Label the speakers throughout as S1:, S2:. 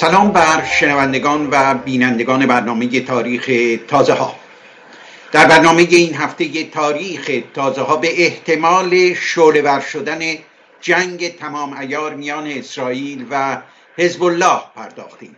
S1: سلام بر شنوندگان و بینندگان برنامه تاریخ تازه ها در برنامه این هفته تاریخ تازه ها به احتمال شعله شدن جنگ تمام ایار میان اسرائیل و حزب الله پرداختیم.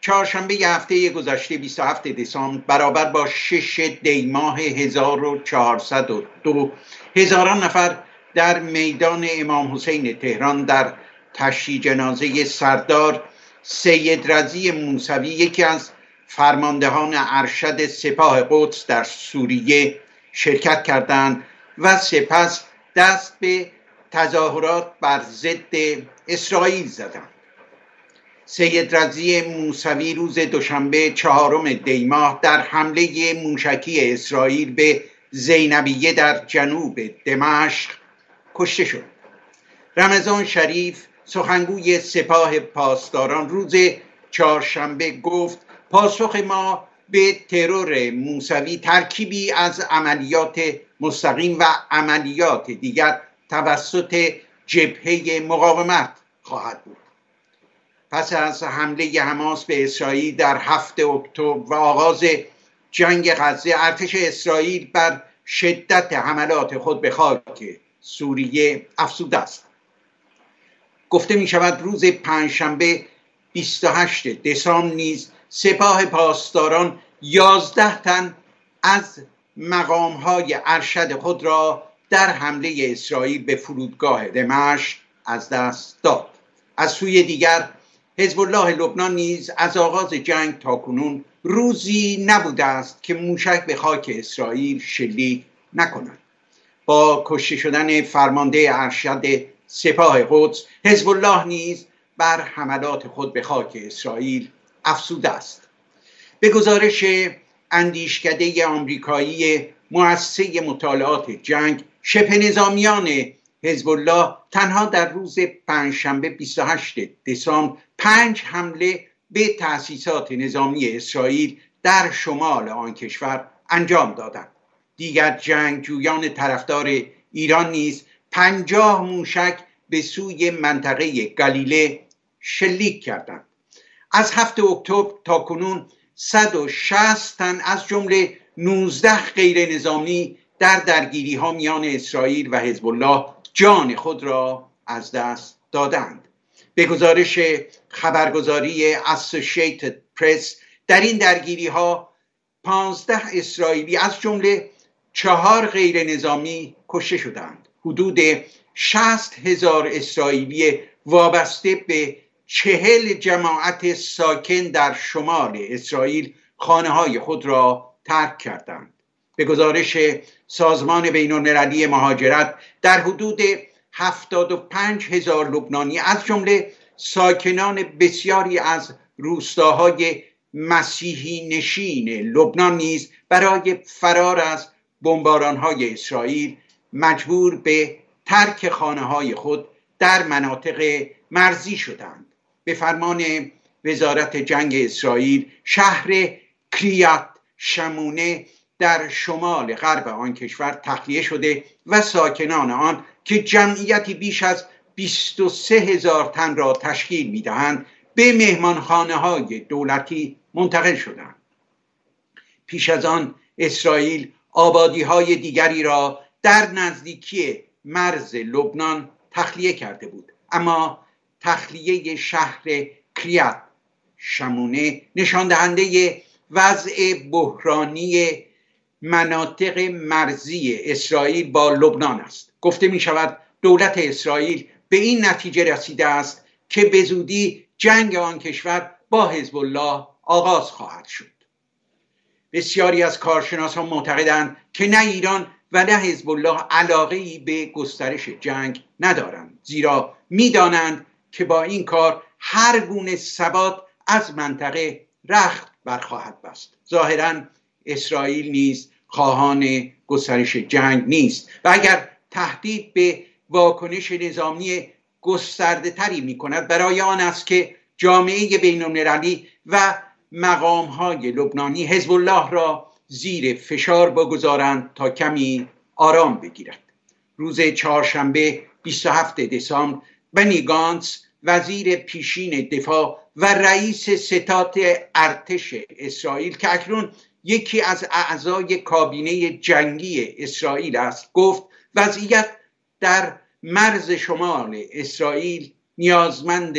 S1: چهارشنبه هفته گذشته 27 دسامبر برابر با 6 دی ماه 1402 هزاران نفر در میدان امام حسین تهران در تشییع جنازه سردار سید رزی موسوی یکی از فرماندهان ارشد سپاه قدس در سوریه شرکت کردند و سپس دست به تظاهرات بر ضد اسرائیل زدند. سید رزی موسوی روز دوشنبه چهارم دیماه در حمله موشکی اسرائیل به زینبیه در جنوب دمشق کشته شد. رمضان شریف سخنگوی سپاه پاسداران. روز چهارشنبه گفت پاسخ ما به ترور موسوی ترکیبی از عملیات مستقیم و عملیات دیگر توسط جبهه مقاومت خواهد بود. پس از حمله حماس به اسرائیل در هفته اکتبر و آغاز جنگ غزه ارتش اسرائیل بر شدت حملات خود به خاک سوریه افزوده است. گفته می شود روز پنجشنبه 28 دسامبر نیز سپاه پاسداران یازده تن از مقام های ارشد خود را در حمله اسرائیل به فرودگاه دمشق از دست داد. از سوی دیگر حزب الله لبنان نیز از آغاز جنگ تا کنون روزی نبوده است که موشک به خاک اسرائیل شلیک نکند. با کشته شدن فرمانده ارشد سپاه قدس حزب الله نیز بر حملات خود به خاک اسرائیل افسوده است. به گزارش اندیشکده آمریکایی مؤسسه مطالعات جنگ شبه نظامیان حزب الله تنها در روز پنجشنبه 28 دسامبر پنج حمله به تأسیسات نظامی اسرائیل در شمال آن کشور انجام دادند. دیگر جنگجویان طرفدار ایران نیز پنجاه موشک به سوی منطقه گلیله شلیک کردند. از هفته اکتبر تا کنون 160 تن از جمله 19 غیر نظامی در درگیری ها میان اسرائیل و حزب الله جان خود را از دست دادند. به گزارش خبرگزاری اسوسییتد پرس در این درگیری ها پانزده اسرائیلی از جمله چهار غیر نظامی کشته شدند. حدود شست هزار اسرائیلی وابسته به چهل جماعت ساکن در شمال اسرائیل خانه های خود را ترک کردند. به گزارش سازمان بین المللی مهاجرت در حدود 75 هزار لبنانی از جمله ساکنان بسیاری از روستاهای مسیحی نشین لبنان نیز برای فرار از بمباران های اسرائیل مجبور به ترک خانه های خود در مناطق مرزی شدند. به فرمان وزارت جنگ اسرائیل شهر کریات شمونه در شمال غرب آن کشور تخلیه شده و ساکنان آن که جمعیتی بیش از 23 هزار تن را تشکیل می دهند به مهمانخانه های دولتی منتقل شدند. پیش از آن اسرائیل آبادی های دیگری را در نزدیکی مرز لبنان تخلیه کرده بود. اما تخلیه شهر کریات شمونه نشان دهنده وضع بحرانی مناطق مرزی اسرائیل با لبنان است. گفته می شود دولت اسرائیل به این نتیجه رسیده است که به زودی جنگ آن کشور با حزب الله آغاز خواهد شد. بسیاری از کارشناسان معتقدند که نه ایران و نه حزب الله علاقه ای به گسترش جنگ ندارند. زیرا می‌دانند که با این کار هر گونه ثبات از منطقه رخت برخواهد بست. ظاهرا اسرائیل نیز خواهان گسترش جنگ نیست. و اگر تهدید به واکنش نظامی گسترده تری می کند برای آن است که جامعه بین المللی و مقام های لبنانی حزب الله را زیر فشار بگذارند تا کمی آرام بگیرد. روز چهارشنبه 27 دسامبر بنی گانس وزیر پیشین دفاع و رئیس ستات ارتش اسرائیل که اکنون یکی از اعضای کابینه جنگی اسرائیل است گفت وضعیت در مرز شمال اسرائیل نیازمند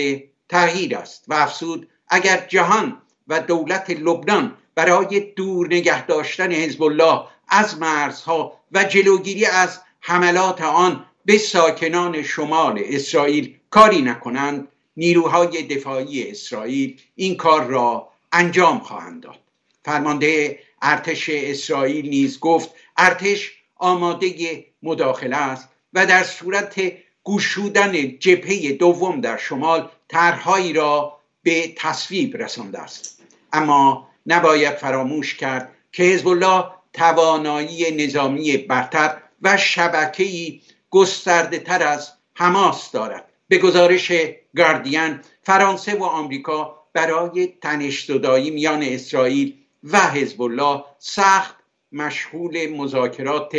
S1: تغییر است و افسود اگر جهان و دولت لبنان برای دور نگه داشتن حزب الله از مرزها و جلوگیری از حملات آن به ساکنان شمال اسرائیل کاری نکنند نیروهای دفاعی اسرائیل این کار را انجام خواهند داد. فرمانده ارتش اسرائیل نیز گفت ارتش آماده مداخله است و در صورت گشودن جبهه دوم در شمال طرحهایی را به تصویب رسانده است. اما نباید فراموش کرد که حزب الله توانایی نظامی برتر و شبکه‌ای گسترده تر از حماس دارد. به گزارش گاردین فرانسه و آمریکا برای تنش میان اسرائیل و حزب الله سخت مشغول مذاکرات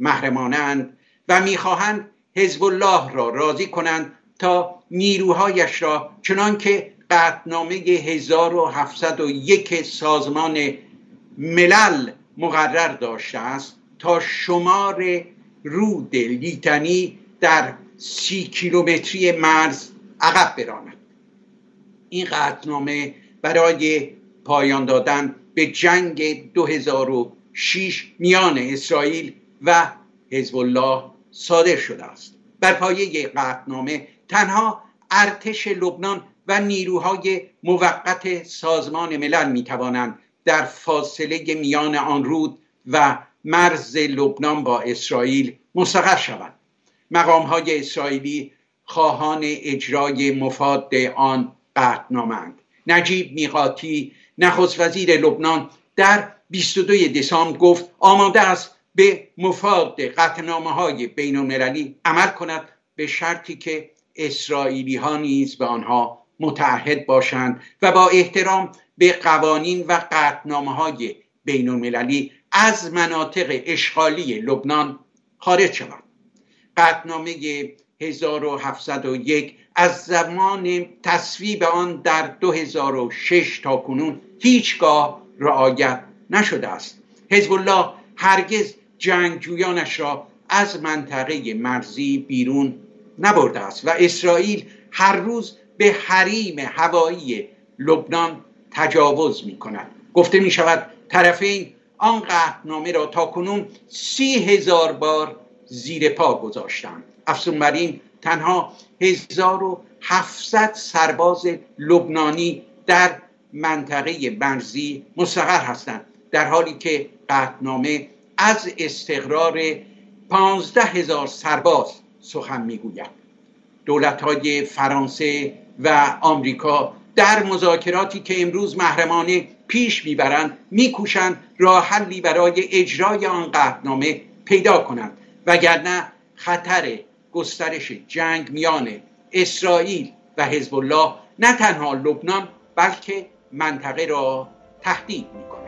S1: محرمانند و می‌خواهند حزب الله را راضی کنند تا نیروهایش را چنان که قطنامه 1701 سازمان ملل مقرر داشته است تا شمار رود لیتنی در سی کیلومتری مرز عقب براند. این قطنامه برای پایان دادن به جنگ 2006 میان اسرائیل و حزب الله صادر شده است. بر پایه قطنامه تنها ارتش لبنان و نیروهای موقت سازمان ملل می توانند در فاصله میان آن رود و مرز لبنان با اسرائیل مستقر شوند. مقام های اسرائیلی خواهان اجرای مفاد آن قطنامند نجیب میقاتی نخست وزیر لبنان در 22 دسامبر گفت آماده است به مفاد قطنامه های بین عمل کند به شرطی که اسرائیلی ها نیز به آنها متعهد باشند و با احترام به قوانین و قطنامه های بین المللی از مناطق اشغالی لبنان خارج شوند. قطنامه 1701 از زمان تصویب آن در 2006 تا کنون هیچگاه رعایت نشده است. حزب الله هرگز جنگجویانش را از منطقه مرزی بیرون نبرده است. و اسرائیل هر روز به حریم هوایی لبنان تجاوز می کند گفته می شود طرفین آن قطنامه را تا کنون سی هزار بار زیر پا گذاشتند افزون بر این تنها 1700 سرباز لبنانی در منطقه مرزی مستقر هستند در حالی که قطنامه از استقرار پانزده هزار سرباز سخن می‌گوید. دولت های فرانسه و آمریکا در مذاکراتی که امروز محرمانه پیش می‌برند میکوشند راه حلی برای اجرای آن قطنامه پیدا کنند. وگرنه خطر گسترش جنگ میان اسرائیل و حزب الله نه تنها لبنان بلکه منطقه را تهدید می‌کند.